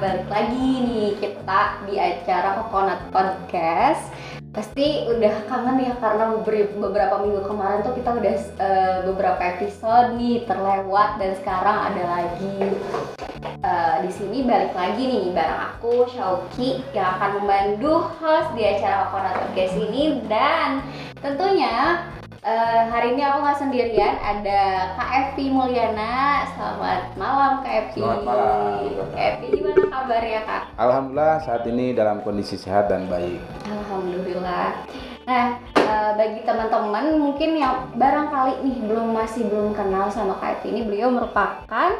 balik lagi nih kita di acara Coconut Podcast. Pasti udah kangen ya karena beber- beberapa minggu kemarin tuh kita udah eh, beberapa episode nih terlewat dan sekarang ada lagi. Eh, di sini balik lagi nih bareng aku Shauki yang akan membantu host di acara Coconut Podcast ini dan tentunya Eh, hari ini aku nggak sendirian, ada Kak Evi Mulyana. Selamat malam Kak Evi. Selamat malam. Kak Evi gimana kabarnya Kak? Alhamdulillah saat ini dalam kondisi sehat dan baik. Alhamdulillah. Nah, eh, bagi teman-teman mungkin yang barangkali nih belum masih belum kenal sama Kak Evi ini, beliau merupakan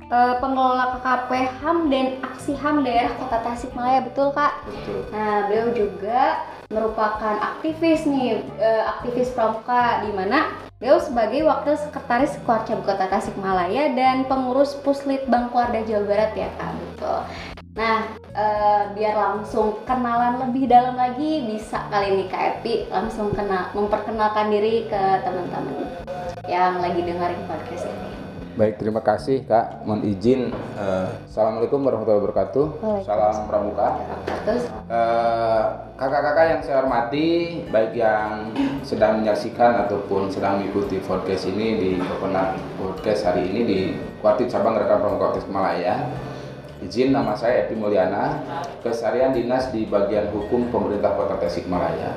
eh, pengelola KKP HAM dan Aksi HAM daerah Kota Tasikmalaya, betul Kak? Betul. Nah, beliau juga merupakan aktivis nih, eh, aktivis pramuka di mana beliau sebagai wakil sekretaris Kuarcap Kota Tasikmalaya dan pengurus Puslit Bangkuarda Jawa Barat ya Kak, betul. Nah, eh, biar langsung kenalan lebih dalam lagi bisa kali ini Kak Epi langsung kenal memperkenalkan diri ke teman-teman yang lagi dengerin podcast ini. Baik, terima kasih Kak. Mohon izin. eh, Assalamualaikum warahmatullahi wabarakatuh. Salam pramuka. Kakak-kakak saya hormati, baik yang sedang menyaksikan ataupun sedang mengikuti podcast ini di Coconut Podcast hari ini di Kuartit Cabang Rekan Pramuka Tasikmalaya. Izin nama saya Epi Mulyana, keseharian dinas di bagian hukum pemerintah Kota Tasikmalaya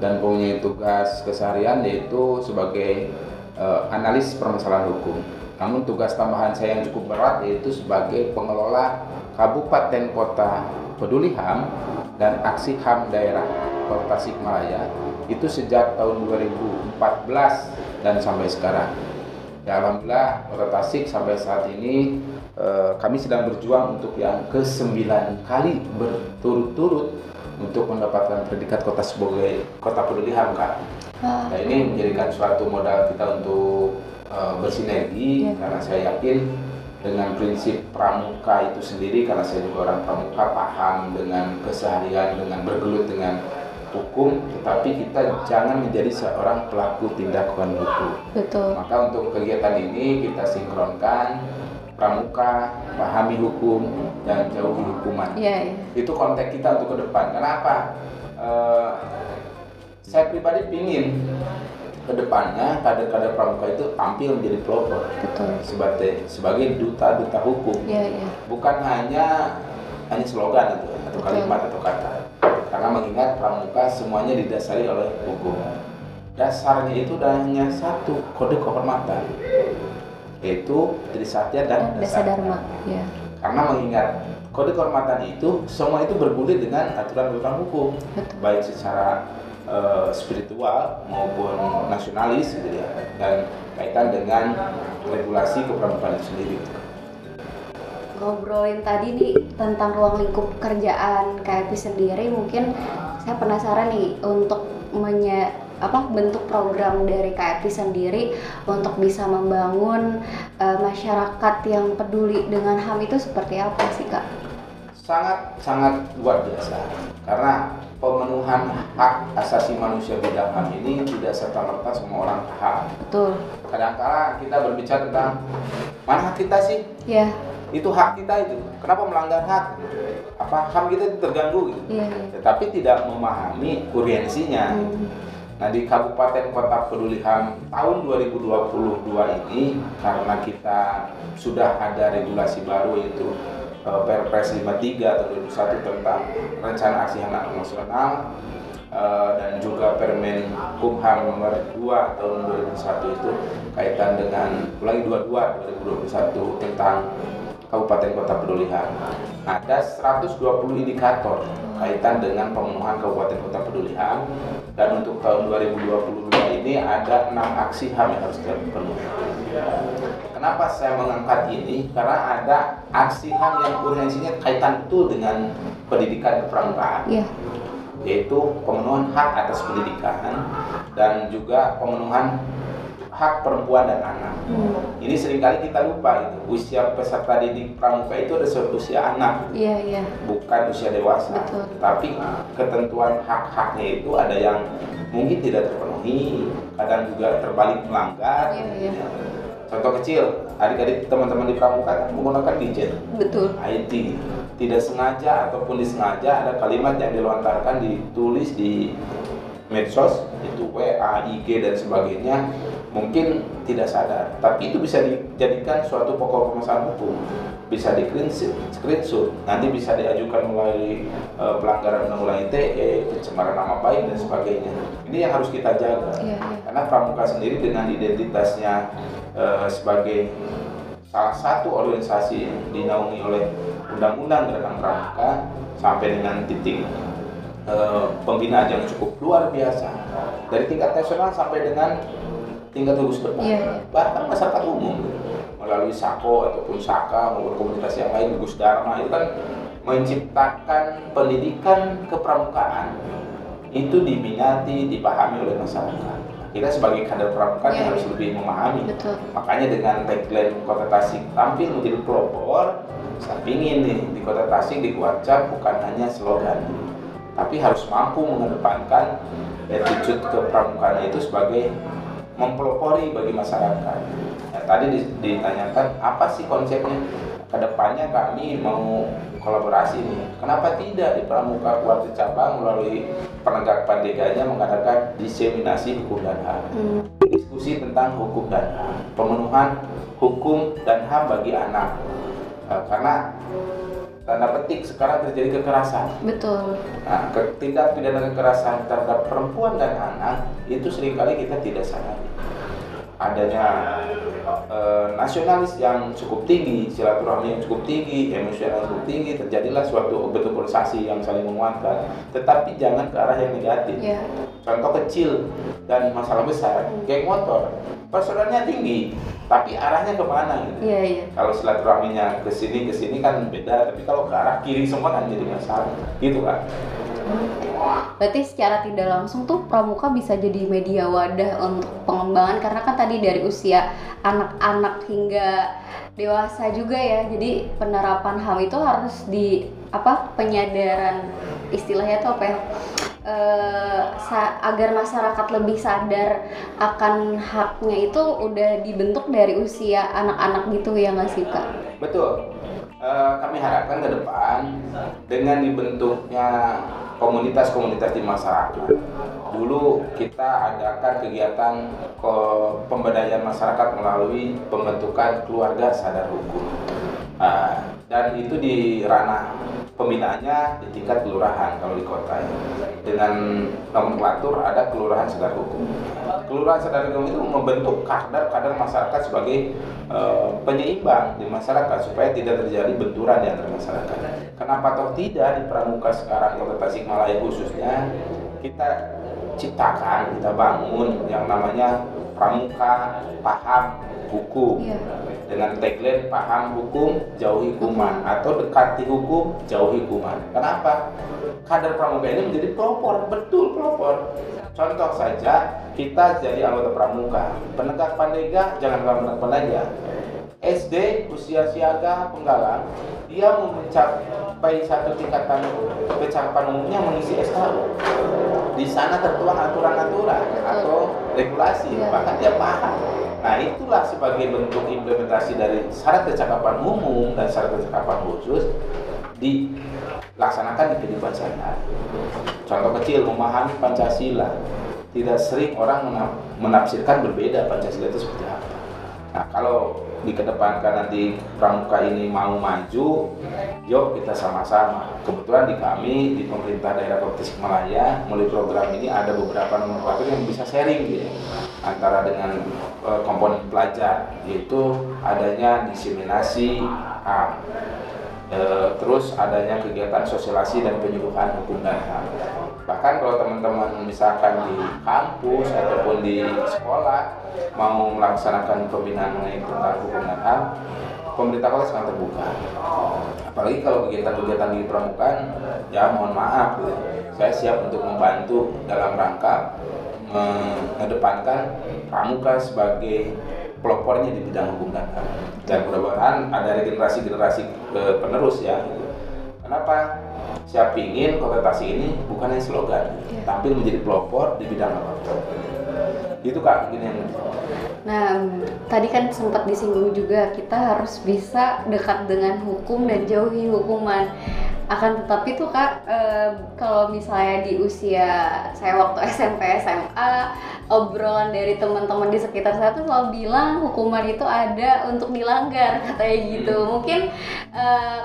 dan punya tugas keseharian yaitu sebagai eh, analis permasalahan hukum. Namun tugas tambahan saya yang cukup berat yaitu sebagai pengelola Kabupaten Kota Peduli HAM dan Aksi HAM Daerah Kota Tasikmalaya itu sejak tahun 2014 dan sampai sekarang. Ya Alhamdulillah Kota Tasik sampai saat ini eh, kami sedang berjuang untuk yang ke-9 kali berturut-turut untuk mendapatkan predikat kota sebagai kota peduli HAM Kak. eh, Nah ini menjadikan suatu modal kita untuk uh, bersinergi Iya. karena saya yakin dengan prinsip pramuka itu sendiri karena saya juga orang pramuka paham dengan keseharian dengan bergelut dengan hukum tetapi kita jangan menjadi seorang pelaku tindakan hukum betul. maka untuk kegiatan ini kita sinkronkan pramuka pahami hukum dan jauhi hukuman Iya, iya. itu konteks kita untuk ke depan. Kenapa? Eh, saya pribadi pingin ke depannya kader-kader pramuka itu tampil menjadi pelopor Betul. sebagai sebagai duta-duta hukum, Iya, iya. bukan hanya hanya slogan itu atau Betul. kalimat atau kata. Karena mengingat pramuka semuanya didasari oleh hukum. Dasarnya itu hanya satu kode kehormatan, yaitu Trisatya dan Dasa Dasar Dharma. Iya. karena mengingat kode kehormatan itu semua itu bergulir dengan aturan-aturan hukum Betul. baik secara eh, spiritual maupun nasionalis gitu ya dan kaitan dengan regulasi kepramukaan itu sendiri ngobrolin tadi nih tentang ruang lingkup kerjaan KFP sendiri mungkin saya penasaran nih untuk menye apa bentuk program dari KFP sendiri untuk bisa membangun eh, masyarakat yang peduli dengan HAM itu seperti apa sih kak? sangat sangat luar biasa karena pemenuhan hak asasi manusia bidang HAM ini tidak serta merta semua orang paham Betul. kadang-kala kita berbicara tentang mana hak kita sih Ya. Itu hak kita itu kenapa melanggar hak apa HAM kita itu terganggu gitu iya. tetapi tidak memahami urgensinya. Hmm. Nah di Kabupaten Kota Peduli HAM tahun 2022 ini karena kita sudah ada regulasi baru yaitu eh, Perpres 53 tahun 2001 tentang Rencana Aksi HAM Nasional eh, dan juga Permen Kumham nomor 2 tahun 2001 itu kaitan dengan ulangi 22 2021 tentang Kabupaten Kota Peduli HAM. Ada 120 indikator kaitan dengan pemenuhan Kabupaten Kota Peduli HAM dan untuk tahun 2022 ini ada enam aksi HAM yang harus terpenuhi. Kenapa saya mengangkat ini? Karena ada aksi HAM yang urgensinya kaitan betul dengan pendidikan kepramukaan Iya. yaitu pemenuhan hak atas pendidikan dan juga pemenuhan hak perempuan dan anak. Hmm. Ini sering kali kita lupa gitu. Usia peserta didik pramuka itu ada usia anak, Iya, iya. bukan usia dewasa. Betul. Tapi ketentuan hak-haknya itu ada yang mungkin tidak terpenuhi, kadang juga terbalik melanggar. Iya, iya. Contoh kecil, adik-adik teman-teman di pramuka kan menggunakan gadget, Betul. IT. tidak sengaja ataupun disengaja ada kalimat yang dilontarkan ditulis di medsos itu WA, IG dan sebagainya mungkin tidak sadar. Tapi itu bisa dijadikan suatu pokok permasalahan hukum. Bisa di screenshot nanti bisa diajukan melalui uh, pelanggaran undang-undang ITE pencemaran nama baik dan sebagainya. Ini yang harus kita jaga. Yeah, yeah. karena pramuka sendiri dengan identitasnya uh, sebagai salah satu organisasi yang dinaungi oleh undang-undang gerakan pramuka sampai dengan titik uh, pembinaan yang cukup luar biasa. Dari tingkat nasional sampai dengan tingkat gugus depan yeah, bahkan masyarakat umum melalui Sako ataupun Saka maupun komunitas yang lain Gus Dharma itu kan menciptakan pendidikan kepramukaan itu diminati dipahami oleh masyarakat kita sebagai kader pramuka yeah. harus lebih memahami Betul. makanya dengan tagline kota Tasik tampil menjadi pelopor saya ingin nih di kota Tasik di Kuarca bukan hanya slogan tapi harus mampu mengedepankan attitude kepramukaan itu sebagai mempelopori bagi masyarakat. Nah, tadi ditanyakan apa sih konsepnya? Ke depannya kami mau kolaborasi nih. Kenapa tidak di Pramuka Kuarti Cabang melalui penegak pandeganya mengadakan diseminasi hukum dan HAM. Hmm. Diskusi tentang hukum dan HAM, pemenuhan hukum dan HAM bagi anak. Nah, karena tanda petik sekarang terjadi kekerasan. Betul. Nah, tindak pidana kekerasan terhadap perempuan dan anak itu sering kali kita tidak sadari. Adanya e, nasionalis yang cukup tinggi, silaturahmi yang cukup tinggi, emosional yang cukup tinggi, terjadilah suatu bentuk polarisasi yang saling menguatkan. Tetapi jangan ke arah yang negatif. Yeah. Contoh kecil dan masalah besar, hmm. geng motor, persoalannya tinggi, tapi arahnya ke mana gitu. Iya, iya. Kalau silaturahminya ke sini ke sini kan beda, tapi kalau ke arah kiri semua kan jadi masalah. Gitu kan. Berarti secara tidak langsung tuh pramuka bisa jadi media wadah untuk pengembangan karena kan tadi dari usia anak-anak hingga dewasa juga ya. Jadi penerapan HAM itu harus di apa penyadaran istilahnya tuh apa ya? uh, agar masyarakat lebih sadar akan haknya itu udah dibentuk dari usia anak-anak gitu ya nggak sih kak? Betul. Uh, kami harapkan ke depan dengan dibentuknya komunitas-komunitas di masyarakat. Dulu kita adakan kegiatan ke pemberdayaan masyarakat melalui pembentukan keluarga sadar hukum. Uh, dan itu di ranah pembinaannya di tingkat kelurahan kalau di kota ya. Dengan nomenklatur ada kelurahan sadar hukum. Kelurahan sadar hukum itu membentuk kader-kader masyarakat sebagai e, penyeimbang di masyarakat supaya tidak terjadi benturan di antara masyarakat. Kenapa toh tidak di Pramuka sekarang Kota Tasikmalaya khususnya kita ciptakan, kita bangun yang namanya Pramuka Paham Hukum. Yeah dengan tagline paham hukum jauhi kuman atau dekati hukum jauhi kuman. Kenapa? Kader pramuka ini menjadi pelopor, betul pelopor. Contoh saja kita jadi anggota pramuka, penegak pandega jangan penegak pandega. SD usia siaga penggalang dia mencapai satu tingkatan pencapaian umumnya mengisi SKU di sana tertuang aturan-aturan atau regulasi iya. bahkan dia paham Nah itulah sebagai bentuk implementasi dari syarat kecakapan umum dan syarat kecakapan khusus dilaksanakan di kehidupan sehari-hari. Contoh kecil memahami Pancasila. Tidak sering orang menafsirkan berbeda Pancasila itu seperti apa. Nah kalau dikedepankan nanti pramuka ini mau maju, yuk kita sama-sama. Kebetulan di kami di pemerintah daerah Provinsi Malaya melalui program ini ada beberapa nomenklatur yang bisa sharing ya, antara dengan uh, komponen pelajar yaitu adanya diseminasi HAM. Uh, terus adanya kegiatan sosialisasi dan penyuluhan hukum dan HAM bahkan kalau teman-teman misalkan di kampus ataupun di sekolah mau melaksanakan pembinaan mengenai tentang hukum dan ham pemerintah kota sangat terbuka apalagi kalau kegiatan-kegiatan di pramukaan ya mohon maaf gitu. saya siap untuk membantu dalam rangka mengedepankan pramuka sebagai pelopornya di bidang hukum dan ham dan mudah-mudahan ada generasi-generasi eh, penerus ya gitu. kenapa saya pingin kota Tasik ini bukan hanya slogan, yeah. tampil menjadi pelopor di bidang apa. Itu kak, mungkin yang Nah, tadi kan sempat disinggung juga kita harus bisa dekat dengan hukum dan jauhi hukuman. Akan tetapi tuh kak, eh, kalau misalnya di usia saya waktu SMP SMA, obrolan dari teman-teman di sekitar saya tuh selalu bilang hukuman itu ada untuk dilanggar katanya gitu. Mungkin eh,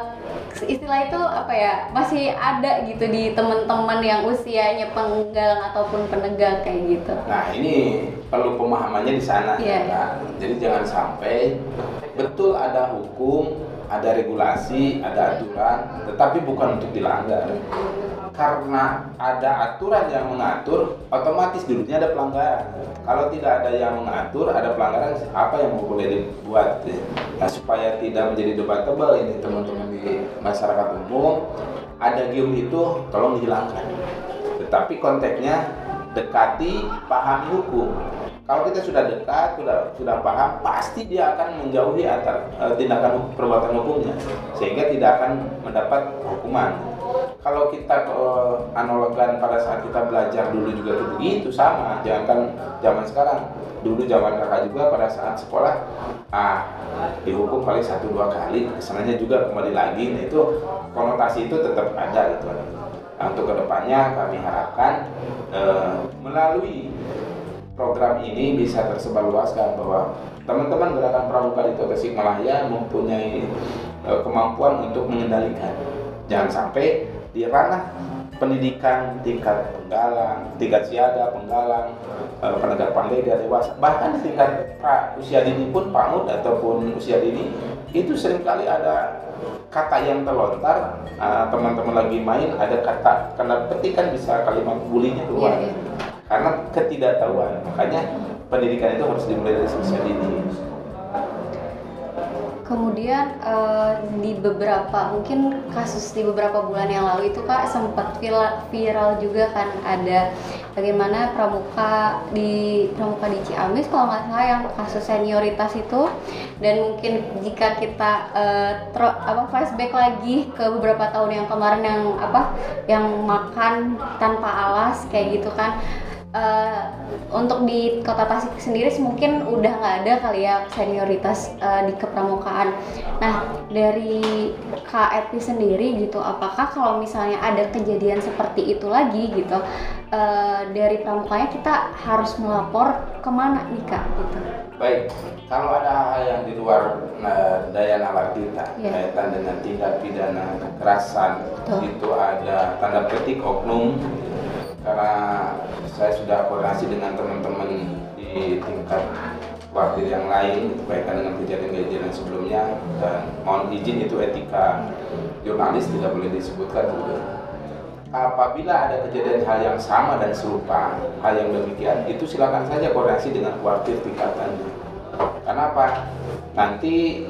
istilah itu apa ya masih ada gitu di teman-teman yang usianya penggalang ataupun penegak kayak gitu. Nah ini perlu pemahamannya di sana Iya. ya kan. Jadi jangan sampai betul ada hukum, ada regulasi, ada aturan, tetapi bukan untuk dilanggar. Karena ada aturan yang mengatur, otomatis dulunya ada pelanggaran. Kalau tidak ada yang mengatur, ada pelanggaran, apa yang boleh dibuat? Nah supaya tidak menjadi debatable ini teman-teman di masyarakat umum, ada gium itu tolong dihilangkan. Tetapi konteksnya dekati, pahami hukum. Kalau kita sudah dekat, sudah sudah paham, pasti dia akan menjauhi antar eh, tindakan perbuatan hukumnya, sehingga tidak akan mendapat hukuman. Kalau kita eh, analogkan pada saat kita belajar dulu juga tuh begitu sama, jangan kan zaman sekarang. Dulu zaman kakak juga pada saat sekolah, ah dihukum paling satu dua kali, ke sananya juga kembali lagi. Nah itu konotasi itu tetap ada gitu. Nah, untuk ke depannya kami harapkan eh, melalui program ini bisa tersebar luaskan bahwa teman-teman gerakan pramuka di Tasikmalaya mempunyai eh, kemampuan untuk mengendalikan. Jangan sampai di ranah pendidikan tingkat penggalang, tingkat siaga, penggalang, eh, penegak pandega dewasa, bahkan di tingkat pra usia dini pun PAUD ataupun usia dini itu sering kali ada kata yang terlontar eh, teman-teman lagi main ada kata kena petikan bisa kalimat bulinya keluar Iya, iya. Karena ketidaktahuan. Makanya pendidikan itu harus dimulai dari usia dini. Kemudian eh, di beberapa mungkin kasus di beberapa bulan yang lalu itu kak sempat viral, viral juga kan ada bagaimana pramuka di pramuka di Ciamis kalau nggak salah yang kasus senioritas itu. Dan mungkin jika kita eh, tro- apa flashback lagi ke beberapa tahun yang kemarin yang apa yang makan tanpa alas kayak gitu kan Eh, untuk di kota Tasik sendiri mungkin udah nggak ada kali ya senioritas eh, di kepramukaan. Nah dari Kak Epi sendiri gitu, apakah kalau misalnya ada kejadian seperti itu lagi gitu, eh, dari pramukanya kita harus melapor ke mana nih Kak? Gitu. baik kalau ada hal-hal yang di luar eh, daya nalar kita Iya. kaitan dengan tindak pidana kekerasan Betul. itu ada tanda petik oknum karena saya sudah koordinasi dengan teman-teman di tingkat wakil yang lain berkaitan dengan kejadian-kejadian sebelumnya. Dan mohon izin itu etika jurnalis tidak boleh disebutkan juga. Apabila ada kejadian hal yang sama dan serupa hal yang demikian itu silakan saja koordinasi dengan kuartir tingkatannya kenapa nanti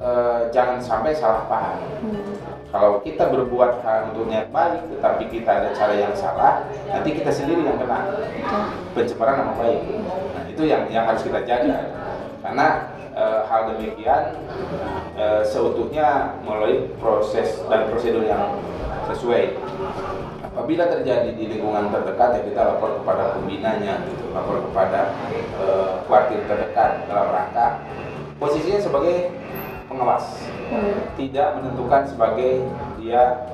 eh, jangan sampai salah paham. Hmm. Kalau kita berbuat hal untuk niat baik tetapi kita ada cara yang salah nanti kita sendiri yang kena. Pencemaran nama baik. Nah, itu yang yang harus kita jaga. Karena eh, hal demikian eh, seutuhnya melalui proses dan prosedur yang sesuai. Apabila terjadi di lingkungan terdekat ya kita lapor kepada pembinanya gitu, lapor kepada eh, kuartir terdekat dalam rangka posisinya sebagai pengawas Tidak menentukan sebagai dia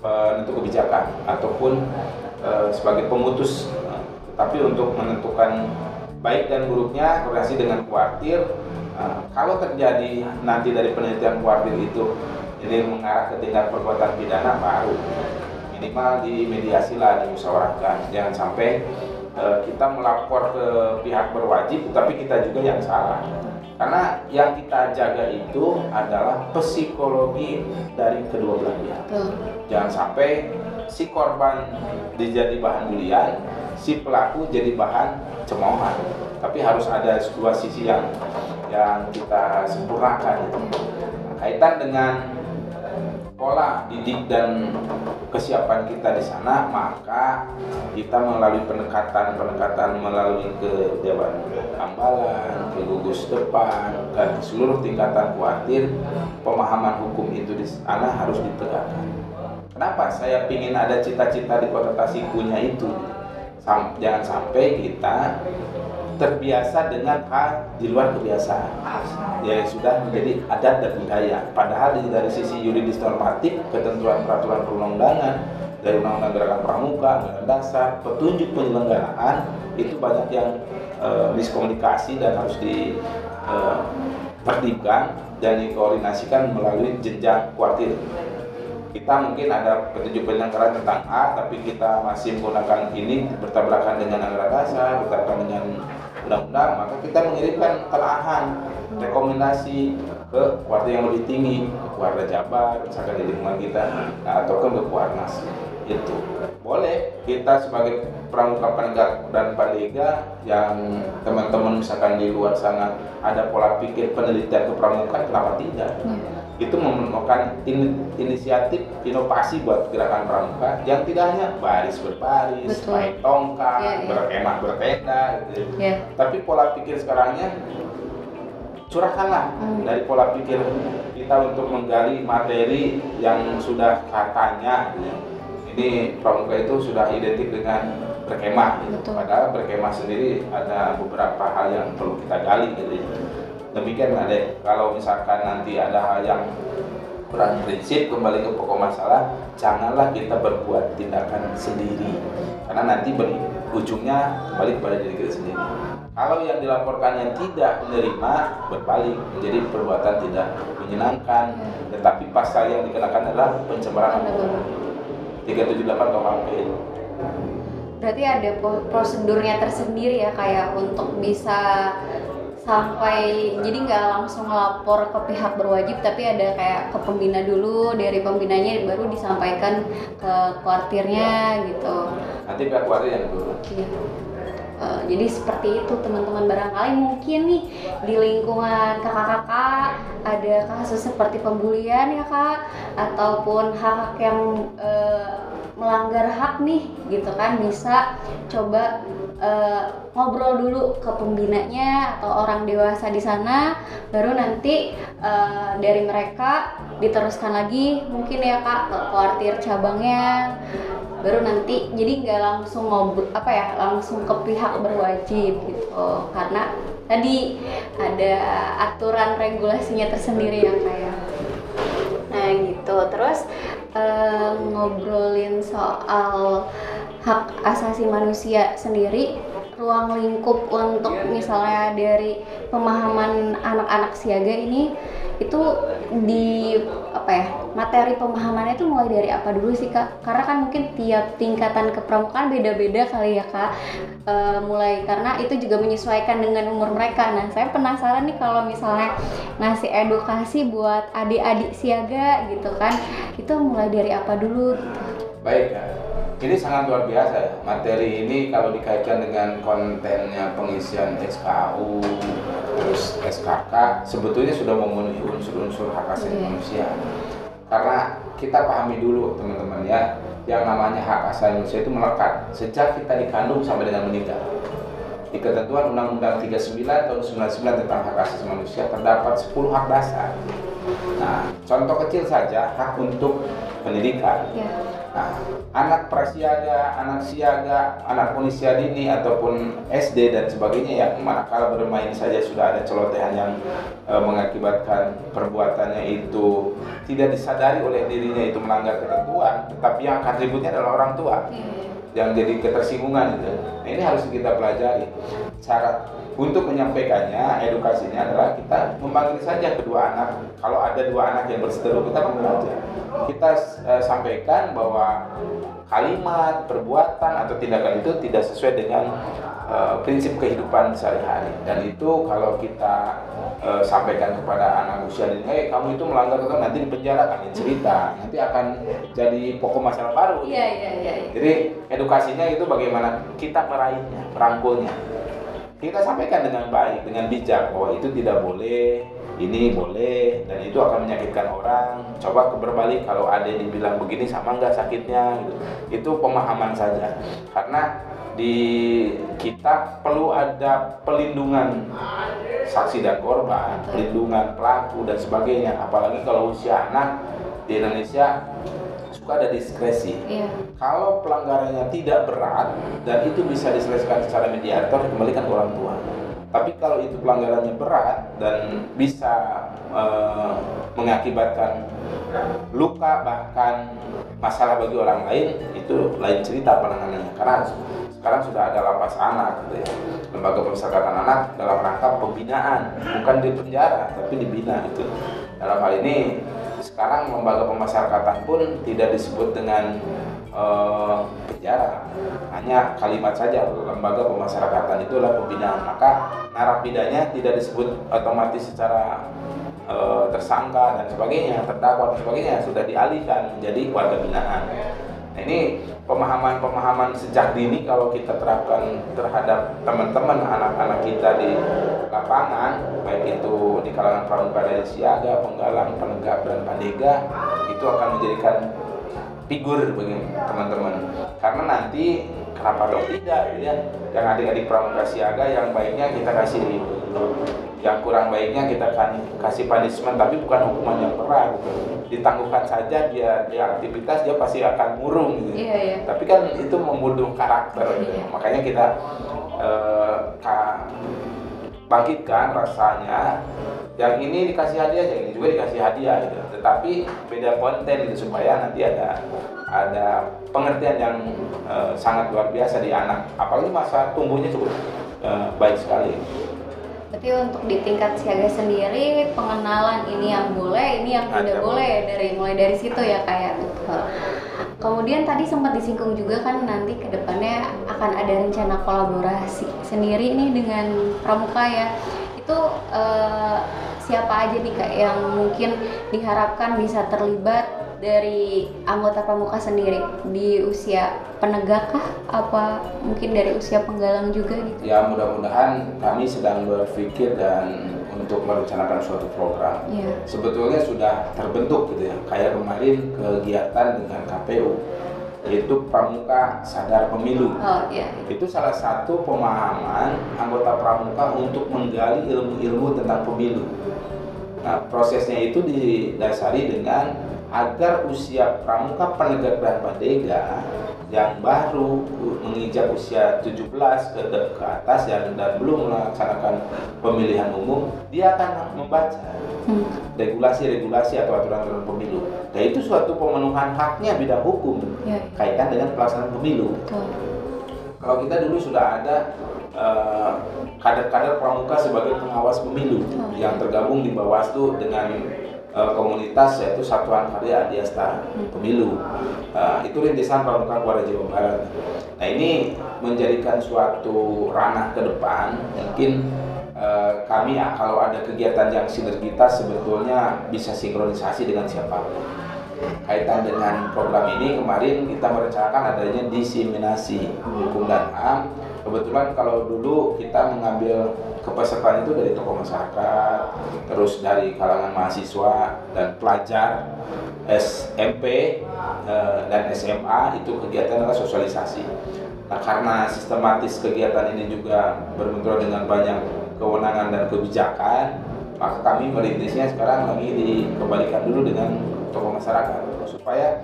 penentu kebijakan ataupun eh, sebagai pemutus. Tapi untuk menentukan baik dan buruknya koordinasi dengan kuartir Eh, kalau terjadi nanti dari penelitian kuartir itu ini mengarah ke tindak perbuatan pidana baru minimal dimediasi lah dimusyawarahkan. Jangan sampai eh, kita melapor ke pihak berwajib tapi kita juga yang salah karena yang kita jaga itu adalah psikologi dari kedua belah pihak. Jangan sampai si korban dijadi bahan bulian si pelaku jadi bahan cemoohan. Tapi harus ada dua sisi yang yang kita sempurnakan itu. Kaitan dengan pola didik dan kesiapan kita di sana maka kita melalui pendekatan-pendekatan melalui ke Dewan Ambalan, ke gugus depan dan seluruh tingkatan kuatir pemahaman hukum itu di sana harus ditegakkan. Kenapa saya ingin ada cita-cita di kota Tasik itu? Jangan sampai kita terbiasa dengan hal di luar kebiasaan. Ya sudah menjadi adat dan budaya. Padahal dari, sisi yuridis normatif ketentuan peraturan perundang-undangan dari undang-undang gerakan pramuka undang dasar petunjuk penyelenggaraan itu banyak yang uh, miskomunikasi dan harus di uh, dan dikoordinasikan melalui jenjang kuartir kita mungkin ada petunjuk penyelenggaraan tentang A tapi kita masih menggunakan ini bertabrakan dengan anggaran dasar bertabrakan dengan undang-undang maka kita mengirimkan telahan rekomendasi ke kuartal yang lebih tinggi ke Jabar misalkan di lingkungan kita atau ke Kuarnas. Itu. Boleh kita sebagai pramuka penegak dan pandega yang teman-teman misalkan di luar sana ada pola pikir penelitian kepramukaan kenapa tidak? Hmm itu memerlukan in, inisiatif inovasi buat gerakan pramuka yang tidak hanya baris berbaris, Betul. main tongkat, yeah, yeah. berkemah bertenda gitu. Yeah. Tapi pola pikir sekarangnya curahkanlah hmm. dari pola pikir kita untuk menggali materi yang sudah katanya gitu. ini pramuka itu sudah identik dengan berkemah gitu. Padahal berkemah sendiri ada beberapa hal yang perlu kita gali gitu demikian ada kalau misalkan nanti ada hal yang kurang prinsip kembali ke pokok masalah janganlah kita berbuat tindakan sendiri. Karena nanti ujungnya kembali kepada diri kita sendiri. Kalau yang dilaporkan yang tidak menerima berbalik menjadi perbuatan tidak menyenangkan. Tetapi pasal yang dikenakan adalah pencemaran nama. 378 KUHP berarti ada prosedurnya tersendiri ya kayak untuk bisa sampai jadi nggak langsung lapor ke pihak berwajib tapi ada kayak ke pembina dulu dari pembinanya baru disampaikan ke kuartirnya gitu. Nanti pihak kuartir yang dulu iya. Uh, jadi seperti itu teman-teman. Barangkali mungkin nih di lingkungan kakak-kakak ada kasus seperti pembulian ya kak? Ataupun hak-hak yang uh, melanggar hak nih gitu kan. Bisa coba uh, ngobrol dulu ke pembinanya atau orang dewasa di sana baru nanti uh, dari mereka diteruskan lagi. Mungkin ya kak ke kuartir cabangnya. Baru nanti jadi nggak langsung ngobrol apa ya langsung ke pihak berwajib gitu. Karena tadi ada aturan regulasinya tersendiri ya kayak ya. nah gitu. Terus ngobrolin soal hak asasi manusia sendiri ruang lingkup untuk misalnya dari pemahaman anak-anak siaga ini itu di apa ya materi pemahamannya itu mulai dari apa dulu sih kak? Karena kan mungkin tiap tingkatan kepramukaan beda-beda kali ya kak. E, mulai karena itu juga menyesuaikan dengan umur mereka. Nah saya penasaran nih kalau misalnya ngasih edukasi buat adik-adik siaga gitu kan itu mulai dari apa dulu? Gitu baik kak ini sangat luar biasa ya. Materi ini kalau dikaitkan dengan kontennya pengisian SKU terus SKK sebetulnya sudah memenuhi unsur-unsur hak asasi yeah. manusia. Karena kita pahami dulu teman-teman ya yang namanya hak asasi manusia itu melekat sejak kita dikandung sampai dengan meninggal. Di ketentuan Undang-Undang 39 tahun 99 tentang hak asasi manusia terdapat 10 hak dasar. Nah contoh kecil saja hak untuk pendidikan. Yeah Nah, anak prasiaga, anak siaga, anak usia dini ataupun SD dan sebagainya yang manakala bermain saja sudah ada celotehan yang e, mengakibatkan perbuatannya itu tidak disadari oleh dirinya itu melanggar ketentuan, tetapi yang akan ributnya adalah orang tua. Yang jadi ketersinggungan itu. Nah, ini harus kita pelajari. Cara untuk menyampaikannya edukasinya adalah kita memanggil saja kedua anak. Kalau ada dua anak yang berseteru kita panggil aja. Kita uh, sampaikan bahwa kalimat perbuatan atau tindakan itu tidak sesuai dengan uh, prinsip kehidupan sehari-hari. Dan itu kalau kita uh, sampaikan kepada anak usia ini hey kamu itu melanggar itu nanti di penjara kan cerita. Nanti akan jadi pokok masalah baru. Iya, iya, iya, iya. jadi edukasinya itu bagaimana kita meraihnya merangkulnya kita sampaikan dengan baik, dengan bijak bahwa itu tidak boleh, ini boleh, dan itu akan menyakitkan orang. Coba ke berbalik kalau ada yang dibilang begini sama nggak sakitnya, gitu. itu pemahaman saja. Karena di kita perlu ada pelindungan saksi dan korban, pelindungan pelaku dan sebagainya. Apalagi kalau usia anak di Indonesia suka ada diskresi. Iya. Kalau pelanggarannya tidak berat dan itu bisa diselesaikan secara mediator, kembalikan ke orang tua. Tapi kalau itu pelanggarannya berat dan bisa eh, mengakibatkan luka bahkan masalah bagi orang lain, itu lain cerita penanganannya. Karena sekarang sudah ada lapas anak, gitu ya. lembaga pemasyarakatan anak dalam rangka pembinaan, bukan di penjara, tapi dibina itu. Dalam hal ini sekarang lembaga pemasyarakatan pun tidak disebut dengan eh, penjara. Hanya kalimat saja lembaga pemasyarakatan itu adalah pembinaan. Maka narapidanya tidak disebut otomatis secara eh, tersangka dan sebagainya terdakwa dan sebagainya. Sudah dialihkan menjadi warga binaan. Nah ini pemahaman-pemahaman sejak dini kalau kita terapkan terhadap teman-teman anak-anak kita di lapangan baik itu di kalangan pramuka dari siaga, penggalang, penegak dan pandega itu akan menjadikan figur bagi teman-teman. Karena nanti kenapa dong tidak ya? Yang adik-adik pramuka siaga yang baiknya kita kasih yang kurang baiknya kita kan kasih punishment tapi bukan hukuman yang berat ditangguhkan saja dia dia aktivitas dia pasti akan murung gitu Iya, iya. tapi kan itu membunuh karakter gitu. Iya. makanya kita eh, ka- bangkitkan rasanya yang ini dikasih hadiah yang ini juga dikasih hadiah gitu tetapi beda konten gitu supaya nanti ada ada pengertian yang eh, sangat luar biasa di anak apalagi masa tumbuhnya cukup eh, baik sekali Berarti untuk di tingkat siaga sendiri pengenalan ini yang boleh, ini yang tidak Ada. boleh dari mulai dari situ ya kayak betul. Kemudian tadi sempat disinggung juga kan nanti ke depannya akan ada rencana kolaborasi sendiri nih dengan Pramuka ya. Itu eh, siapa aja nih kak yang mungkin diharapkan bisa terlibat dari anggota Pramuka sendiri di usia penegak kah? Apa mungkin dari usia penggalang juga gitu? ya mudah-mudahan kami sedang berpikir dan untuk merencanakan suatu program Iya. sebetulnya sudah terbentuk gitu ya kayak kemarin kegiatan dengan KPU yaitu Pramuka Sadar Pemilu Oh iya. itu salah satu pemahaman anggota pramuka untuk menggali ilmu-ilmu tentang pemilu. Nah, prosesnya itu didasari dengan agar usia pramuka penegak dan padega yang baru menginjak usia 17 ke, ke atas dan, dan belum melaksanakan pemilihan umum, dia akan membaca Hmm. regulasi-regulasi atau aturan-aturan pemilu. Dan itu suatu pemenuhan haknya bidang hukum Iya, iya. kaitan dengan pelaksanaan pemilu. Betul. Kalau kita dulu sudah ada eh, kader-kader pramuka sebagai pengawas pemilu Oh. yang tergabung di Bawaslu dengan eh, komunitas yaitu Satuan Karya Adiasta Pemilu. Eh, itu rintisan pramuka Kuala Jawa Barat. Nah ini menjadikan suatu ranah ke depan mungkin eh, kami ya, kalau ada kegiatan yang sinergitas sebetulnya bisa sinkronisasi dengan siapa kaitan dengan program ini kemarin kita merencanakan adanya diseminasi hukum dan HAM kebetulan kalau dulu kita mengambil kepesertaan itu dari tokoh masyarakat terus dari kalangan mahasiswa dan pelajar SMP eh, dan SMA itu kegiatan adalah sosialisasi. Nah karena sistematis kegiatan ini juga berbenturan dengan banyak kewenangan dan kebijakan maka kami merintisnya sekarang lagi dikembalikan dulu dengan tokoh masyarakat supaya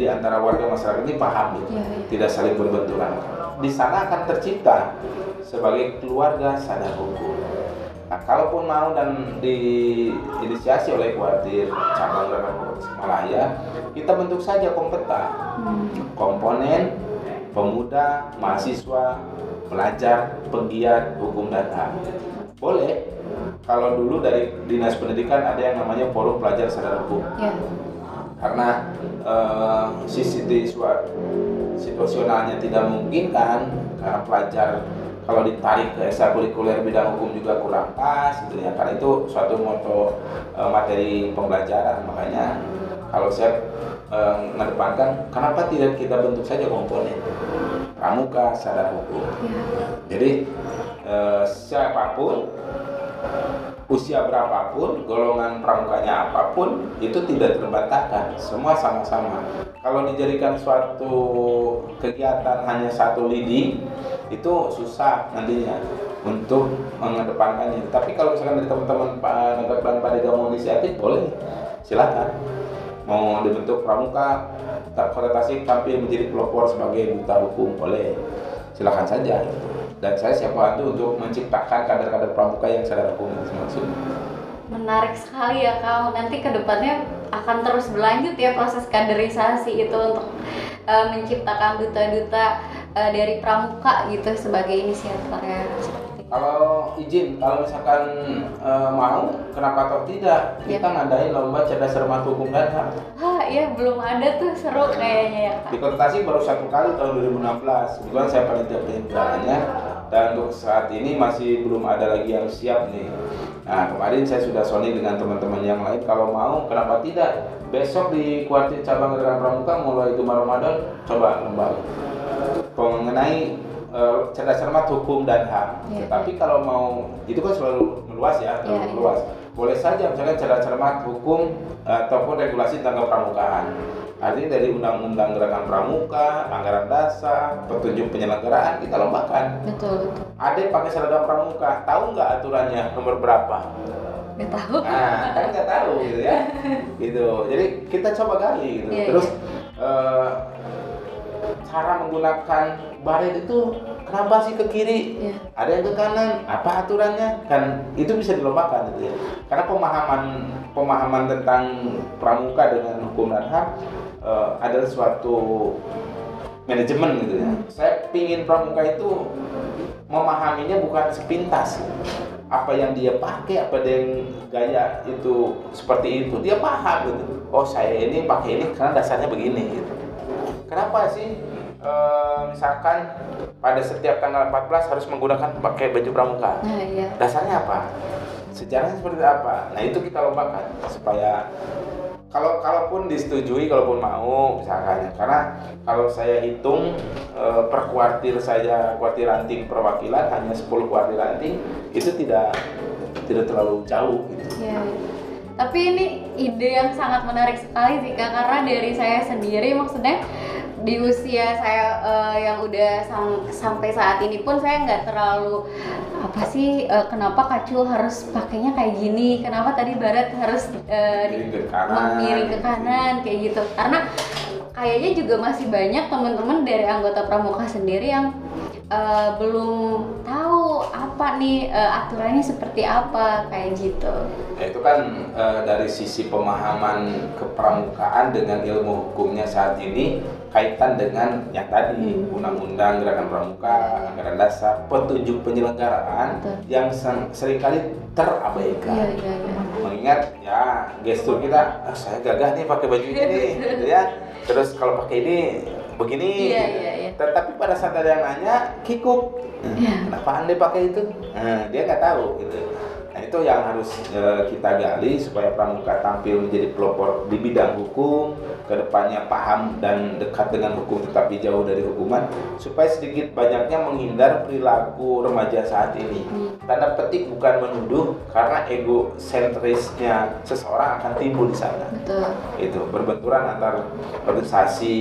di antara warga masyarakat ini paham gitu, Iya, iya. tidak saling berbenturan. Di sana akan tercipta sebagai keluarga sadar hukum. Nah, kalaupun mau dan diinisiasi oleh Kuartir cabang Pemuda Malaya, kita bentuk saja kompeta Hmm. komponen pemuda, mahasiswa, pelajar, penggiat hukum dan HAM. Boleh. Kalau dulu dari dinas pendidikan ada yang namanya forum pelajar sadar hukum Ya. Karena eh, sisi situasionalnya tidak memungkinkan karena pelajar kalau ditarik ke ekstrakurikuler bidang hukum juga kurang pas gitu ya. Karena itu suatu moto eh, materi pembelajaran. Makanya kalau saya eh, mengedepankan kenapa tidak kita bentuk saja komponen? Pramuka sadar hukum. Ya. jadi eh, siapa pun usia berapapun, golongan pramukanya apa pun, itu tidak terbantahkan. Semua sama-sama. Kalau dijadikan suatu kegiatan hanya satu lidi, itu susah nantinya untuk mengedepankannya. Tapi kalau misalkan dari teman-teman Negara dan Pak Dega mau inisiatif, boleh, silakan. mau dibentuk pramuka tak kota Tasik tampil menjadi pelopor sebagai duta hukum boleh silakan saja. Dan saya siap bantu untuk menciptakan kader-kader pramuka yang itu maksudnya Menarik sekali ya Kang. Nanti ke depannya akan terus berlanjut ya proses kaderisasi itu untuk eh, menciptakan duta-duta eh, dari pramuka gitu sebagai inisiator ya. Seperti itu. Kalau izin kalau misalkan eh, mau kenapa atau tidak kita ngadain lomba cerdas cermat hukum dan ham Ah iya belum ada tuh seru kayaknya ya Kak. Di Kota Tasik baru satu kali tahun 2016. Kebetulan saya panitia penyelenggaranya dan untuk saat ini masih belum ada lagi yang siap nih. Nah kemarin saya sudah soni dengan teman-teman yang lain. Kalau mau, kenapa tidak? Besok di kuartir cabang Gerakan Pramuka mulai Gemar Ramadan coba lomba mengenai eh, cerdas cermat hukum dan ham. Iya. Tetapi kalau mau itu kan selalu meluas ya, terlalu Iya, iya. meluas. Boleh saja misalkan cerdas cermat hukum eh, ataupun regulasi tentang kepramukaan. Artinya dari undang-undang gerakan pramuka, anggaran dasar, petunjuk penyelenggaraan kita lombakan. Betul betul. Ada yang pakai seragam pramuka, tahu nggak aturannya nomor berapa? Gak tahu. Nah, kan nggak tahu gitu ya. gitu. Jadi kita coba gali gitu. Iya, Terus eh, cara menggunakan baret itu kenapa sih ke kiri? Iya. Ada yang ke kanan. Apa aturannya? Kan itu bisa dilombakan gitu ya. Karena pemahaman pemahaman tentang pramuka dengan hukum dan ham eh, adalah suatu manajemen gitu ya. Saya pingin pramuka itu memahaminya bukan sepintas apa yang dia pakai apa yang gaya itu seperti itu dia paham gitu oh saya ini pakai ini karena dasarnya begini gitu kenapa sih eh, misalkan pada setiap tanggal 14 harus menggunakan pakai baju pramuka Nah iya. dasarnya apa sejarahnya seperti apa nah itu kita lombakan supaya kalau kalaupun disetujui kalaupun mau misalkan ya. karena kalau saya hitung eh, per kuartir saja kuartir ranting perwakilan hanya 10 kuartir ranting itu tidak tidak terlalu jauh gitu Iya. Tapi ini ide yang sangat menarik sekali sih Kak karena dari saya sendiri maksudnya di usia saya eh, yang udah sam- sampai saat ini pun saya nggak terlalu apa sih eh, kenapa kacul harus pakainya kayak gini? Kenapa tadi barat harus eh, di- Miring ke kanan. ke kanan kayak gitu. Karena kayaknya juga masih banyak teman-teman dari anggota pramuka sendiri yang eh, belum tahu apa nih eh, aturannya seperti apa kayak gitu. Ya, itu kan eh, dari sisi pemahaman kepramukaan dengan ilmu hukumnya saat ini kaitan dengan yang tadi Hmm. undang-undang gerakan pramuka, anggaran dasar, petunjuk penyelenggaraan Betul. yang sering kali terabaikan. iya iya iya Mengingat ya gestur kita, "Ah, saya gagah nih pakai baju ini, nih," gitu ya. Terus kalau pakai ini begini. Iya, gitu. iya, iya. Tetapi pada saat ada yang nanya, kikuk. Iya. Kenapa anda pakai itu? Nah, dia nggak tahu gitu. Nah itu yang harus eh, kita gali supaya pramuka tampil menjadi pelopor di bidang hukum, ke depannya paham dan dekat dengan hukum tetapi jauh dari hukuman, supaya sedikit banyaknya menghindar perilaku remaja saat ini. Tanda petik bukan menuduh karena ego sentrisnya seseorang akan timbul di sana. Betul. Itu berbenturan antar organisasi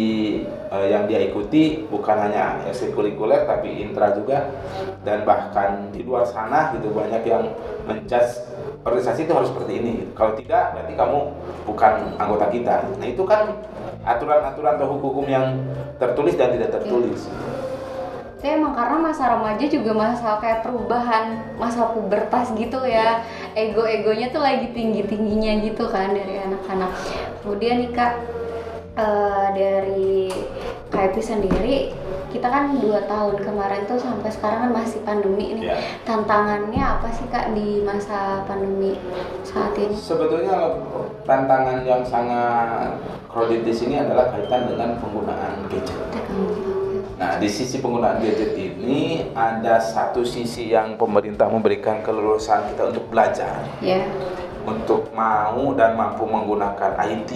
eh, yang dia ikuti bukan hanya ekstrakurikuler tapi intra juga dan bahkan di luar sana gitu banyak yang menjudge organisasi itu harus seperti ini. Kalau tidak berarti kamu bukan anggota kita. Nah itu kan aturan-aturan atau hukum-hukum yang tertulis dan tidak tertulis. Saya emang karena masa remaja juga masa kayak perubahan masa pubertas gitu ya. Ego-egonya tuh lagi tinggi-tingginya gitu kan dari anak-anak. Kemudian nih kak eh, dari KIP sendiri kita kan dua tahun kemarin tuh sampai sekarang kan masih pandemi nih Ya. tantangannya apa sih kak di masa pandemi saat ini Sebetulnya tantangan yang sangat kredit di sini adalah kaitan dengan penggunaan gadget. teknologi Nah, di sisi penggunaan gadget ini ada satu sisi yang pemerintah memberikan keleluasaan kita untuk belajar, ya untuk mau dan mampu menggunakan IT.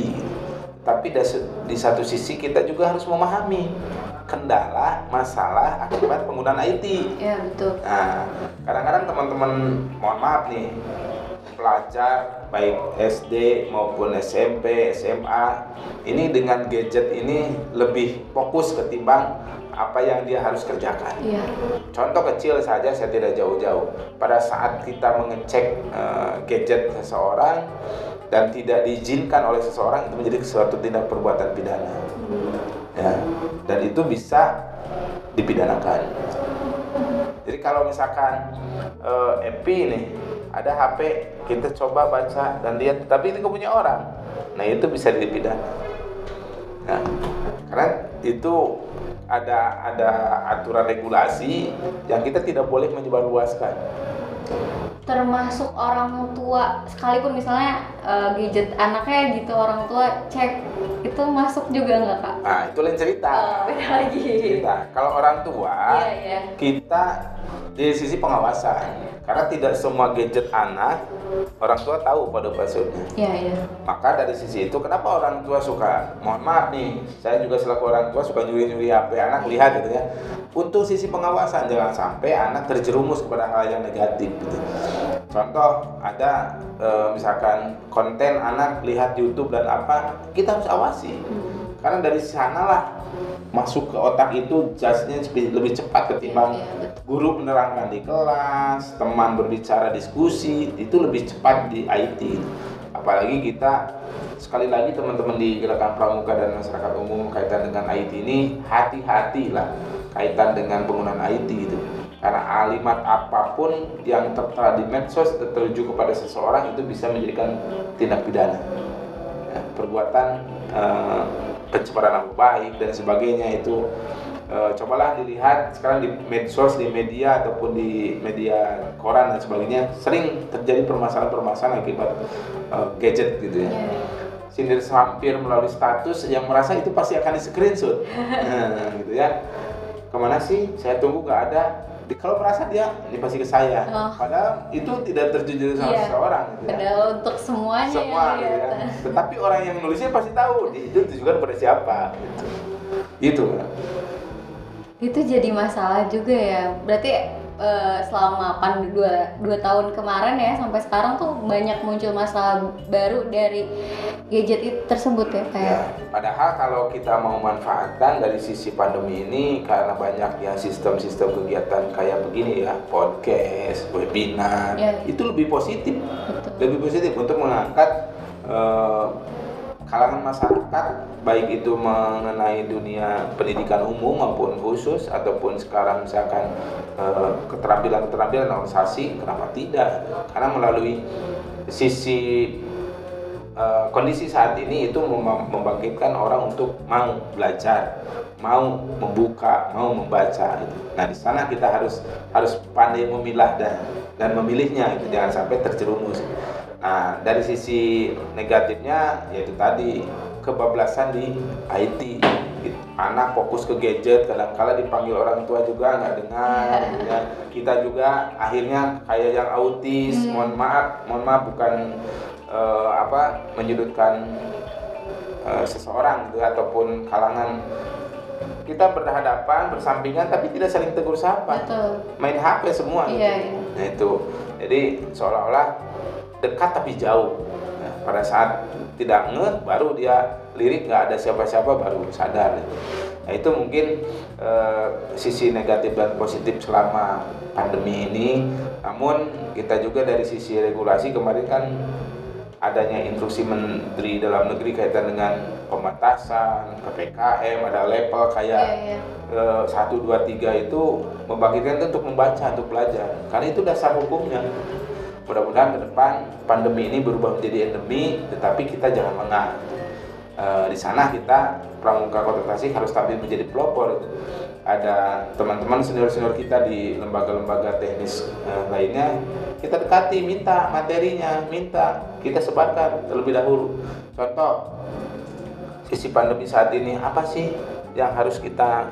Tapi di satu sisi kita juga harus memahami kendala, masalah akibat penggunaan IT. ya betul Nah, kadang-kadang teman-teman, mohon maaf nih, pelajar baik SD maupun SMP, SMA ini dengan gadget ini lebih fokus ketimbang apa yang dia harus kerjakan. Iya. Contoh kecil saja saya tidak jauh-jauh. Pada saat kita mengecek eh, gadget seseorang dan tidak diizinkan oleh seseorang itu menjadi suatu tindak perbuatan pidana. Ya. Dan itu bisa dipidanakan. Jadi kalau misalkan eh, MP nih ada HP kita coba baca dan lihat tapi itu punya orang. Nah, itu bisa dipidana. Nah, karena itu ada ada aturan regulasi yang kita tidak boleh menyebarluaskan. Termasuk orang tua sekalipun misalnya eh, gadget anaknya gitu orang tua cek itu masuk juga nggak kak? Nah, itu lain cerita. Oh, beda lagi. Cerita. Kalau orang tua, Iya iya. kita di sisi pengawasan. Karena tidak semua gadget anak orang tua tahu pada passwordnya. Iya iya. Maka dari sisi itu kenapa orang tua suka mohon maaf nih, saya juga selaku orang tua suka nyuri-nyuri HP anak lihat gitu ya. Untuk sisi pengawasan jangan sampai anak terjerumus kepada hal yang negatif gitu. Contoh ada eh, misalkan konten anak lihat YouTube dan apa, kita harus awasi. Karena dari sanalah masuk ke otak itu jasnya lebih cepat ketimbang Iya, iya, guru menerangkan di kelas, teman berbicara diskusi, itu lebih cepat di IT. Apalagi kita sekali lagi teman-teman di gerakan pramuka dan masyarakat umum kaitan dengan IT ini hati-hatilah kaitan dengan penggunaan IT itu. Karena alimat apa pun yang tertera di medsos tertuju kepada seseorang itu bisa menjadikan tindak pidana. Ya, perbuatan eh, pencemaran nama baik dan sebagainya itu eh, cobalah dilihat sekarang di medsos di media ataupun di media koran dan sebagainya sering terjadi permasalahan-permasalahan akibat eh, gadget gitu ya. Iya. sindir hampir melalui status yang merasa itu pasti akan di screenshot. Nah, gitu ya. Ke mana sih? Saya tunggu nggak ada Di- kalau merasa dia ini pasti ke saya Oh. padahal itu tidak terjadi sama Iya. seseorang gitu ya Padahal untuk semuanya semua ya, gitu ya. Tetapi orang yang nulisnya pasti tahu di- itu ditujukan pada siapa gitu. Itu. Itu jadi masalah juga ya. Berarti eh, selama pan dua, dua tahun kemarin ya sampai sekarang tuh banyak muncul masalah baru dari gadget itu tersebut ya Ya, kayak padahal kalau kita mau manfaatkan dari sisi pandemi ini karena banyak ya sistem-sistem kegiatan kayak begini ya, podcast, webinar, Ya. itu lebih positif. betul. lebih positif untuk mengangkat eh, kalangan masyarakat baik itu mengenai dunia pendidikan umum maupun khusus ataupun sekarang misalkan eh, keterampilan-keterampilan organisasi kenapa tidak? Karena melalui sisi eh, kondisi saat ini itu mem- membangkitkan orang untuk mau belajar mau membuka mau membaca gitu. nah di sana kita harus harus pandai memilah dan dan memilihnya itu jangan sampai terjerumus Nah, dari sisi negatifnya yaitu tadi kebablasan di IT. Gitu. Anak fokus ke gadget, kadang-kala dipanggil orang tua juga nggak dengar. gitu ya. Kita juga akhirnya kayak yang autis. Mohon maaf, mohon maaf bukan eh, apa menyudutkan eh, seseorang gitu, ataupun kalangan kita berhadapan bersampingan tapi tidak saling tegur sapa betul main HP semua gitu. Iya, iya. Nah itu, jadi seolah-olah dekat tapi jauh. Nah, pada saat tidak nge, baru dia lirik nggak ada siapa-siapa baru sadar. Nah itu mungkin eh, sisi negatif dan positif selama pandemi ini. Namun kita juga dari sisi regulasi kemarin kan adanya instruksi Menteri Dalam Negeri kaitan dengan pembatasan, PPKM, ada level kayak Iya, iya. eh, satu dua tiga itu membangkitkan itu untuk membaca untuk belajar karena itu dasar hukumnya mudah-mudahan ke depan pandemi ini berubah menjadi endemi tetapi kita jangan lengah. Eh, di sana kita pramuka kota Tasik harus tampil menjadi pelopor. Ada teman-teman senior-senior kita di lembaga-lembaga teknis eh, lainnya kita dekati minta materinya minta kita sebarkan terlebih dahulu. Contoh sisi pandemi saat ini apa sih yang harus kita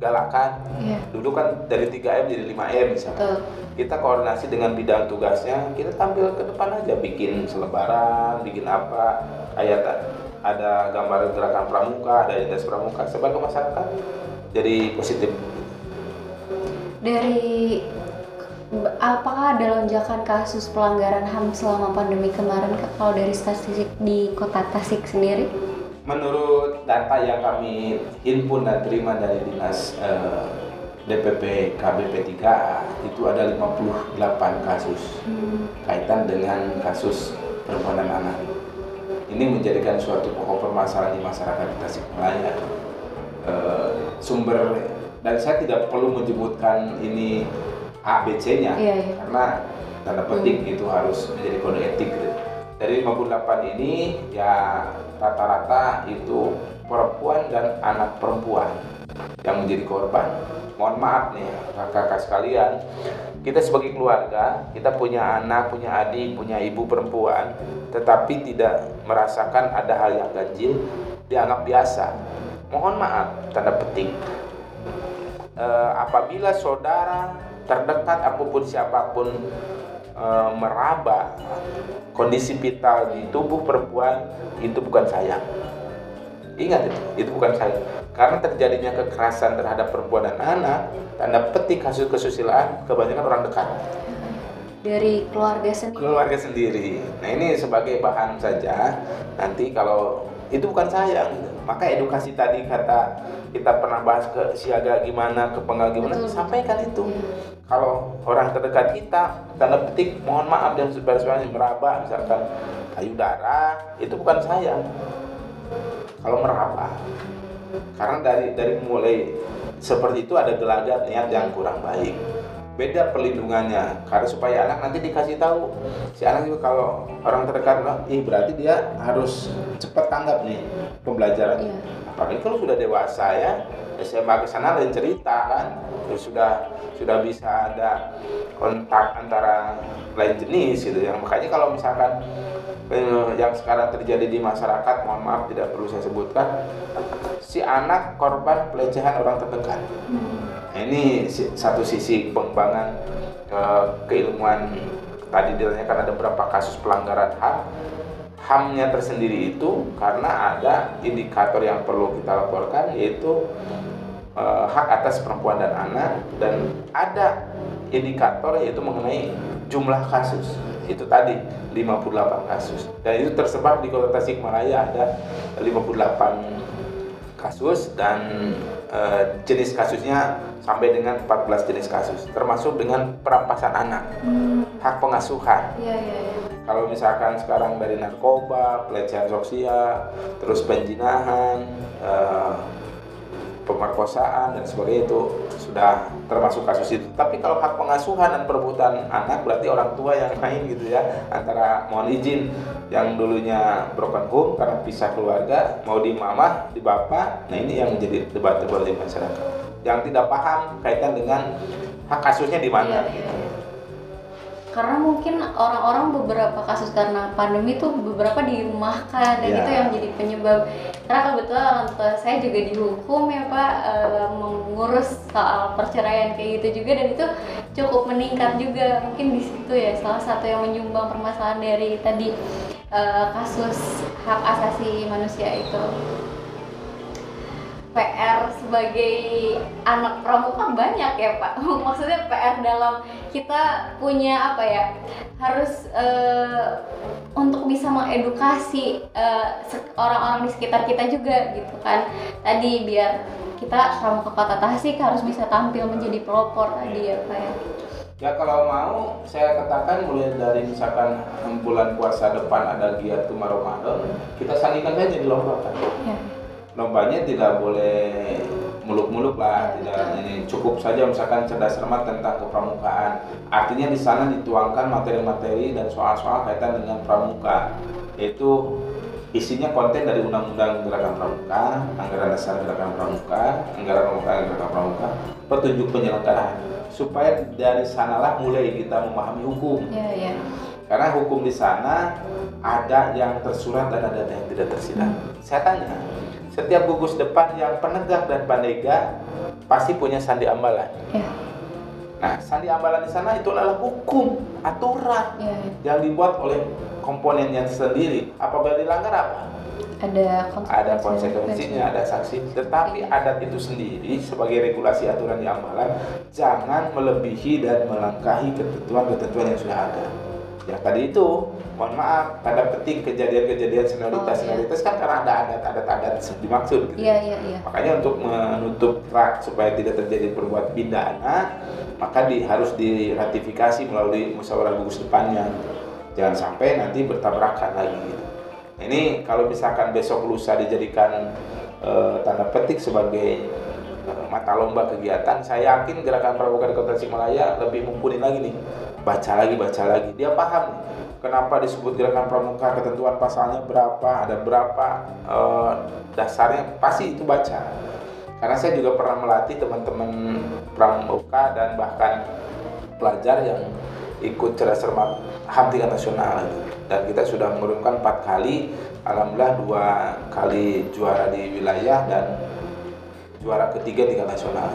galakkan Iya. dulu kan dari 3M jadi 5M misalnya. Betul. Kita koordinasi dengan bidang tugasnya kita tampil ke depan aja bikin selebaran bikin apa. Kayak ta- ada gambar gerakan pramuka ada identitas pramuka sebar ke masyarakat jadi positif. Dari Apakah ada lonjakan kasus pelanggaran HAM selama pandemi kemarin kalau dari statistik di Kota Tasik sendiri? Menurut data yang kami himpun dan terima dari dinas eh, DPP KBP 3A itu ada 58 kasus kaitan dengan kasus perempuan dan anak. Ini menjadikan suatu pokok permasalahan di masyarakat Tasikmalaya. Eh, sumber dan saya tidak perlu menyebutkan ini A B C-nya Iya, iya. karena tanda petik itu harus menjadi kode etik. Dari 58 ini ya rata-rata itu perempuan dan anak perempuan yang menjadi korban. Mohon maaf nih kakak-kakak sekalian, kita sebagai keluarga, kita punya anak, punya adik, punya ibu perempuan, tetapi tidak merasakan ada hal yang ganjil, dianggap biasa. Mohon maaf, tanda petik. Eh, apabila saudara terdekat apa pun siapa pun eh, meraba kondisi vital di tubuh perempuan itu bukan sayang. Ingat itu, itu bukan saya. Karena terjadinya kekerasan terhadap perempuan dan anak, tanda petik kasus kesusilaan kebanyakan orang dekat, Dari keluarga sendiri? keluarga sendiri. Nah ini sebagai bahan saja. Nanti kalau itu bukan sayang, gitu. Maka edukasi tadi kata kita pernah bahas ke siaga gimana, ke penggal gimana, Betul. sampaikan itu. Kalau orang terdekat kita, tanda petik mohon maaf dan sebagainya meraba misalkan payudara, itu bukan sayang. Kalau meraba, karena dari dari mulai seperti itu ada gelagat niat yang kurang baik beda perlindungannya. Karena supaya anak nanti dikasih tahu. Si anak juga kalau orang terdekat bilang, ih berarti dia harus cepat tanggap nih pembelajaran. Iya. apalagi kalau sudah dewasa ya SMA ke sana lain cerita kan. Terus sudah sudah bisa ada kontak antara lain jenis gitu ya. Makanya kalau misalkan eh, yang sekarang terjadi di masyarakat mohon maaf tidak perlu saya sebutkan si anak korban pelecehan orang terdekat. Nah, ini satu sisi pengembangan eh, keilmuan tadi ditanyakan ada berapa kasus pelanggaran HAM. HAM-nya tersendiri itu karena ada indikator yang perlu kita laporkan yaitu eh, hak atas perempuan dan anak dan ada indikator yaitu mengenai jumlah kasus. Itu tadi 58 kasus. Dan itu tersebar di Kota Tasikmalaya ada 58 kasus dan eh, jenis kasusnya sampai dengan 14 jenis kasus termasuk dengan perampasan anak Hmm, hak pengasuhan Iya, iya, iya. kalau misalkan sekarang dari narkoba pelecehan sosial terus penjinahan eh, pemerkosaan dan sebagainya itu sudah termasuk kasus itu. Tapi kalau hak pengasuhan dan perebutan anak berarti orang tua yang main gitu ya antara mohon izin yang dulunya broken home karena pisah keluarga mau di mama di bapak nah ini yang menjadi debat debat di masyarakat. Yang tidak paham kaitan dengan hak kasusnya di mana. Iya. Karena mungkin orang-orang beberapa kasus karena pandemi tuh beberapa dirumahkan dan Iya. itu yang jadi penyebab. Karena kebetulan orang tua saya juga dihukum ya Pak eh, mengurus soal perceraian kayak gitu juga dan itu cukup meningkat juga. Mungkin di situ ya salah satu yang menyumbang permasalahan dari tadi eh, kasus hak asasi manusia itu. PR sebagai anak pramuka banyak ya Pak. Maksudnya PR dalam kita punya apa ya harus eh, untuk bisa mengedukasi se- orang-orang di sekitar kita juga gitu kan. Tadi biar kita pramuka kota Tasik harus bisa tampil menjadi pelopor tadi ya Pak ya. Ya kalau mau saya katakan mulai dari misalkan bulan puasa depan ada giat Ramadan, kita sandingkan saja di lomba kan. Ya. Lombanya tidak boleh muluk-muluk lah, Ya, tidak betul. ini cukup saja misalkan cerdas cermat tentang kepramukaan. Artinya di sana dituangkan materi-materi dan soal-soal kaitan dengan pramuka, yaitu isinya konten dari undang-undang gerakan pramuka, anggaran dasar gerakan pramuka, anggaran rumah tangga gerakan pramuka, petunjuk penyelenggaraan supaya dari sanalah mulai kita memahami hukum Ya ya. karena hukum di sana ada yang tersurat dan ada yang tidak tersirat. Saya tanya, setiap gugus depan yang penegak dan pandega pasti punya sandi ambalan. Ya. Nah, sandi ambalan di sana itu adalah hukum, aturan Ya. ya. yang dibuat oleh komponennya sendiri. Apabila dilanggar apa? ada ada konsekuensinya, ada sanksi. Tetapi adat itu sendiri sebagai regulasi aturan yang amalan jangan melebihi dan melangkahi ketentuan-ketentuan yang sudah ada. Ya tadi itu, mohon maaf, tanda petik kejadian-kejadian senioritas Oh, iya. kan karena ada adat-adat-adat dimaksud. Gitu. Iya iya iya. Makanya untuk menutup rak supaya tidak terjadi perbuatan pidana, maka di, harus diratifikasi melalui musyawarah gugus depannya. Jangan sampai nanti bertabrakan lagi. Gitu. Nah, Ini kalau misalkan besok lusa dijadikan eh, tanda petik sebagai eh, mata lomba kegiatan, saya yakin gerakan pramuka di Kota Tasikmalaya lebih mumpuni lagi nih. Baca lagi, baca lagi. Dia paham kenapa disebut gerakan pramuka, ketentuan pasalnya berapa, ada berapa eh, dasarnya, pasti itu baca. Karena saya juga pernah melatih teman-teman pramuka dan bahkan pelajar yang ikut cerdas cermat HAM tingkat nasional dan kita sudah menurunkan empat kali alhamdulillah dua kali juara di wilayah dan juara ketiga tingkat nasional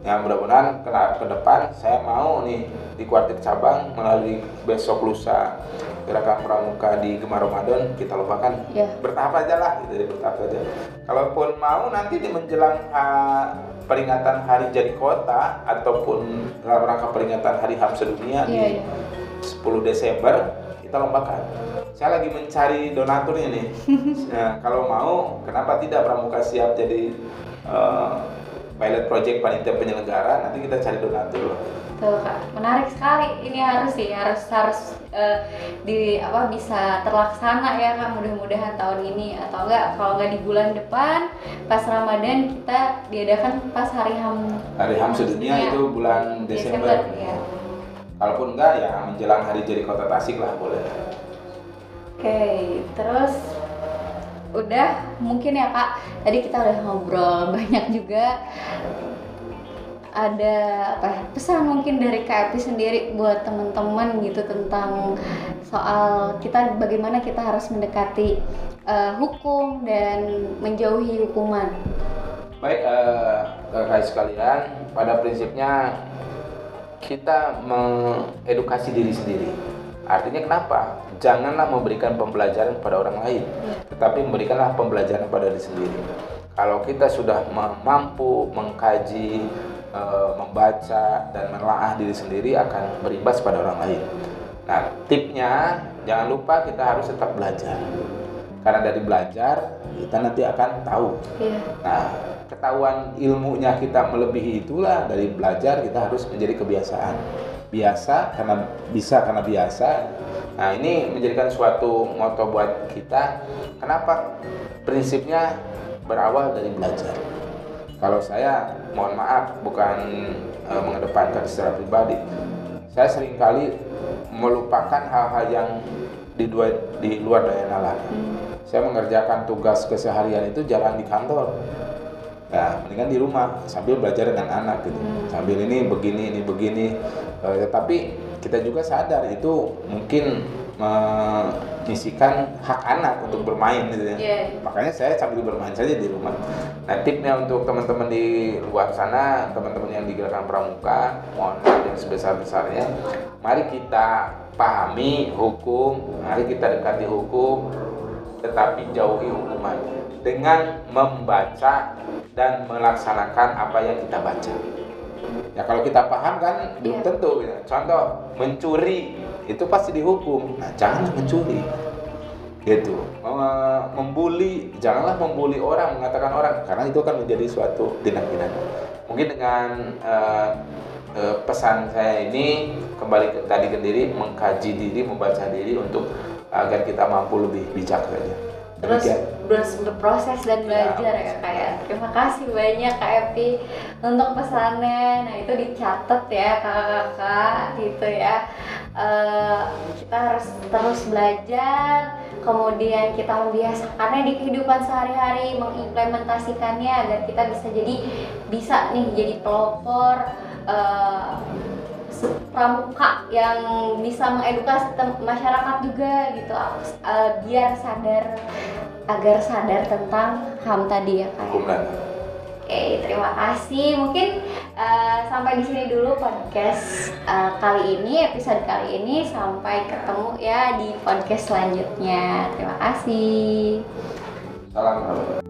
ya mudah-mudahan ke, ke depan saya mau nih di kuartir cabang melalui besok lusa gerakan pramuka di Gemar Ramadan kita lupakan Iya. bertahap aja lah gitu ya, bertahap aja kalaupun mau nanti di menjelang ah, peringatan hari jadi kota ataupun dalam rangka peringatan hari HAM sedunia Iya di iya. 10 Desember kita lombakan. Saya lagi mencari donaturnya nih. Nah, kalau mau, kenapa tidak Pramuka siap jadi eh, pilot project panitia penyelenggara? Nanti kita cari donatur. Tuh kak, menarik sekali. Ini harus sih harus harus eh, di apa bisa terlaksana ya kak. Mudah-mudahan tahun ini atau enggak kalau enggak di bulan depan pas Ramadan kita diadakan pas hari Ham Hari HAM sedunia Sedunia. itu bulan Desember. ya. Kalaupun enggak ya menjelang hari jadi kota Tasik lah boleh. Oke, terus udah mungkin ya kak. Tadi kita udah ngobrol banyak juga. Ada apa ya, pesan mungkin dari KFP sendiri buat teman-teman gitu tentang soal kita bagaimana kita harus mendekati eh, hukum dan menjauhi hukuman. Baik, eh, kakak sekalian, pada prinsipnya kita mengedukasi diri sendiri. Artinya kenapa? Janganlah memberikan pembelajaran kepada orang lain, tetapi memberikanlah pembelajaran pada diri sendiri. Kalau kita sudah ma- mampu mengkaji, eh, membaca dan menelaah diri sendiri akan berimbas pada orang lain. Nah, tipnya jangan lupa kita harus tetap belajar. Karena dari belajar kita nanti akan tahu Iya. Nah, ketahuan ilmunya kita melebihi itulah dari belajar kita harus menjadi kebiasaan. Biasa karena bisa karena biasa. Nah, ini menjadikan suatu moto buat kita. Kenapa? Prinsipnya berawal dari belajar. Kalau saya, mohon maaf, bukan eh, mengedepankan secara pribadi. Saya sering kali melupakan hal-hal yang di, dua- di luar daya nalar saya mengerjakan tugas keseharian itu jarang di kantor ya mendingan di rumah sambil belajar dengan anak gitu. Sambil ini begini ini begini. Eh, tetapi kita juga sadar itu mungkin menyisikan hak anak untuk bermain gitu ya. Iya. makanya saya sambil bermain saja di rumah. Nah tipnya untuk teman-teman di luar sana teman-teman yang di gerakan pramuka mohon yang sebesar-besarnya mari kita pahami hukum mari kita dekati hukum tetapi jauhi hukuman. Dengan membaca dan melaksanakan apa yang kita baca. Ya kalau kita paham kan belum Iya. tentu gitu. contoh mencuri itu pasti dihukum. Nah janganlah mencuri. Gitu. Mem- membuli janganlah membuli orang mengatakan orang karena itu akan menjadi suatu tindak pidana. Mungkin dengan eh, eh, pesan saya ini kembali ke tadi ke diri mengkaji diri membaca diri untuk agar kita mampu lebih bijak saja. Terus Demikian. terus berproses dan belajar ya kak ya terima kasih banyak kak Epi untuk pesannya. Nah itu dicatat ya kakak-kakak gitu ya. Eh, kita harus terus belajar kemudian kita membiasakannya di kehidupan sehari-hari mengimplementasikannya agar kita bisa jadi bisa nih jadi pelopor eh, pramuka yang bisa mengedukasi masyarakat juga gitu eh, biar sadar agar sadar tentang HAM tadi ya kak hukum dan Oke, terima kasih. Mungkin eh, sampai di sini dulu podcast eh, kali ini, episode kali ini. Sampai ketemu ya di podcast selanjutnya. Terima kasih. Salam.